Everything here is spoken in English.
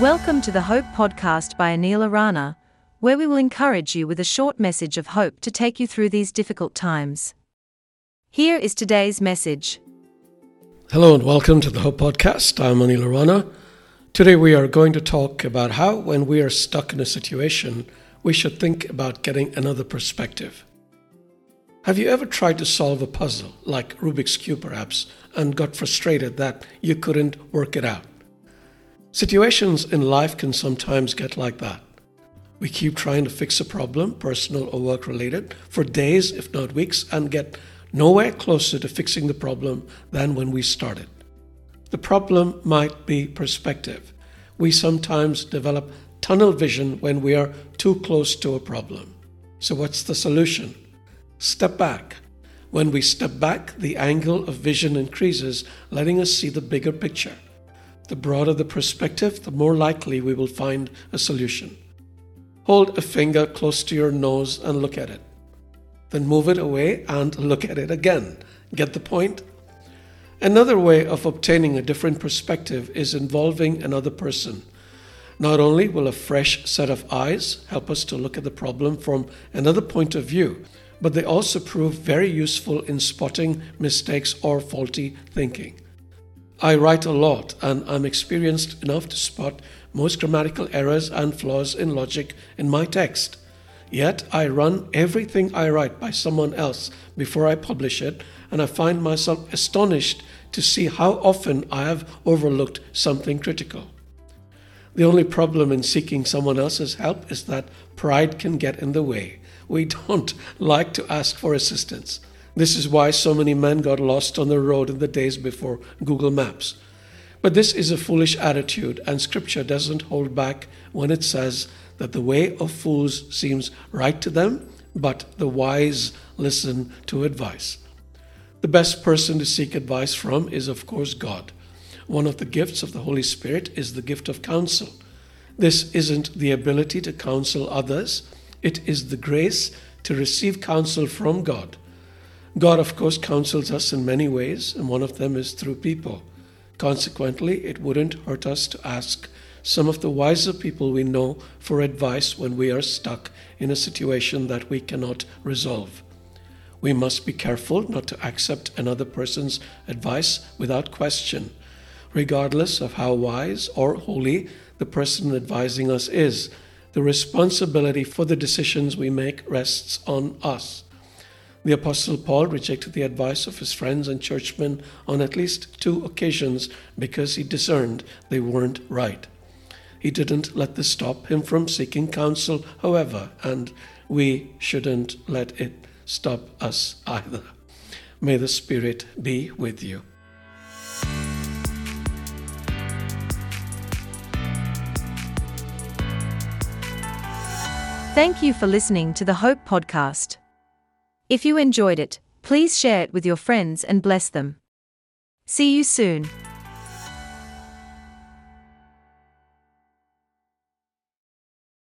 Welcome to the Hope Podcast by Anil Arana, where we will encourage you with a short message of hope to take you through these difficult times. Here is today's message. Hello and welcome to the Hope Podcast. I'm Anil Arana. Today we are going to talk about how, when we are stuck in a situation, we should think about getting another perspective. Have you ever tried to solve a puzzle, like Rubik's Cube perhaps, and got frustrated that you couldn't work it out? Situations in life can sometimes get like that. We keep trying to fix a problem, personal or work related, for days, if not weeks, and get nowhere closer to fixing the problem than when we started. The problem might be perspective. We sometimes develop tunnel vision when we are too close to a problem. So, what's the solution? Step back. When we step back, the angle of vision increases, letting us see the bigger picture. The broader the perspective, the more likely we will find a solution. Hold a finger close to your nose and look at it. Then move it away and look at it again. Get the point? Another way of obtaining a different perspective is involving another person. Not only will a fresh set of eyes help us to look at the problem from another point of view, but they also prove very useful in spotting mistakes or faulty thinking. I write a lot and I'm experienced enough to spot most grammatical errors and flaws in logic in my text. Yet I run everything I write by someone else before I publish it, and I find myself astonished to see how often I have overlooked something critical. The only problem in seeking someone else's help is that pride can get in the way. We don't like to ask for assistance. This is why so many men got lost on the road in the days before Google Maps. But this is a foolish attitude, and Scripture doesn't hold back when it says that the way of fools seems right to them, but the wise listen to advice. The best person to seek advice from is, of course, God. One of the gifts of the Holy Spirit is the gift of counsel. This isn't the ability to counsel others, it is the grace to receive counsel from God. God, of course, counsels us in many ways, and one of them is through people. Consequently, it wouldn't hurt us to ask some of the wiser people we know for advice when we are stuck in a situation that we cannot resolve. We must be careful not to accept another person's advice without question, regardless of how wise or holy the person advising us is. The responsibility for the decisions we make rests on us. The Apostle Paul rejected the advice of his friends and churchmen on at least two occasions because he discerned they weren't right. He didn't let this stop him from seeking counsel, however, and we shouldn't let it stop us either. May the Spirit be with you. Thank you for listening to the Hope Podcast. If you enjoyed it, please share it with your friends and bless them. See you soon.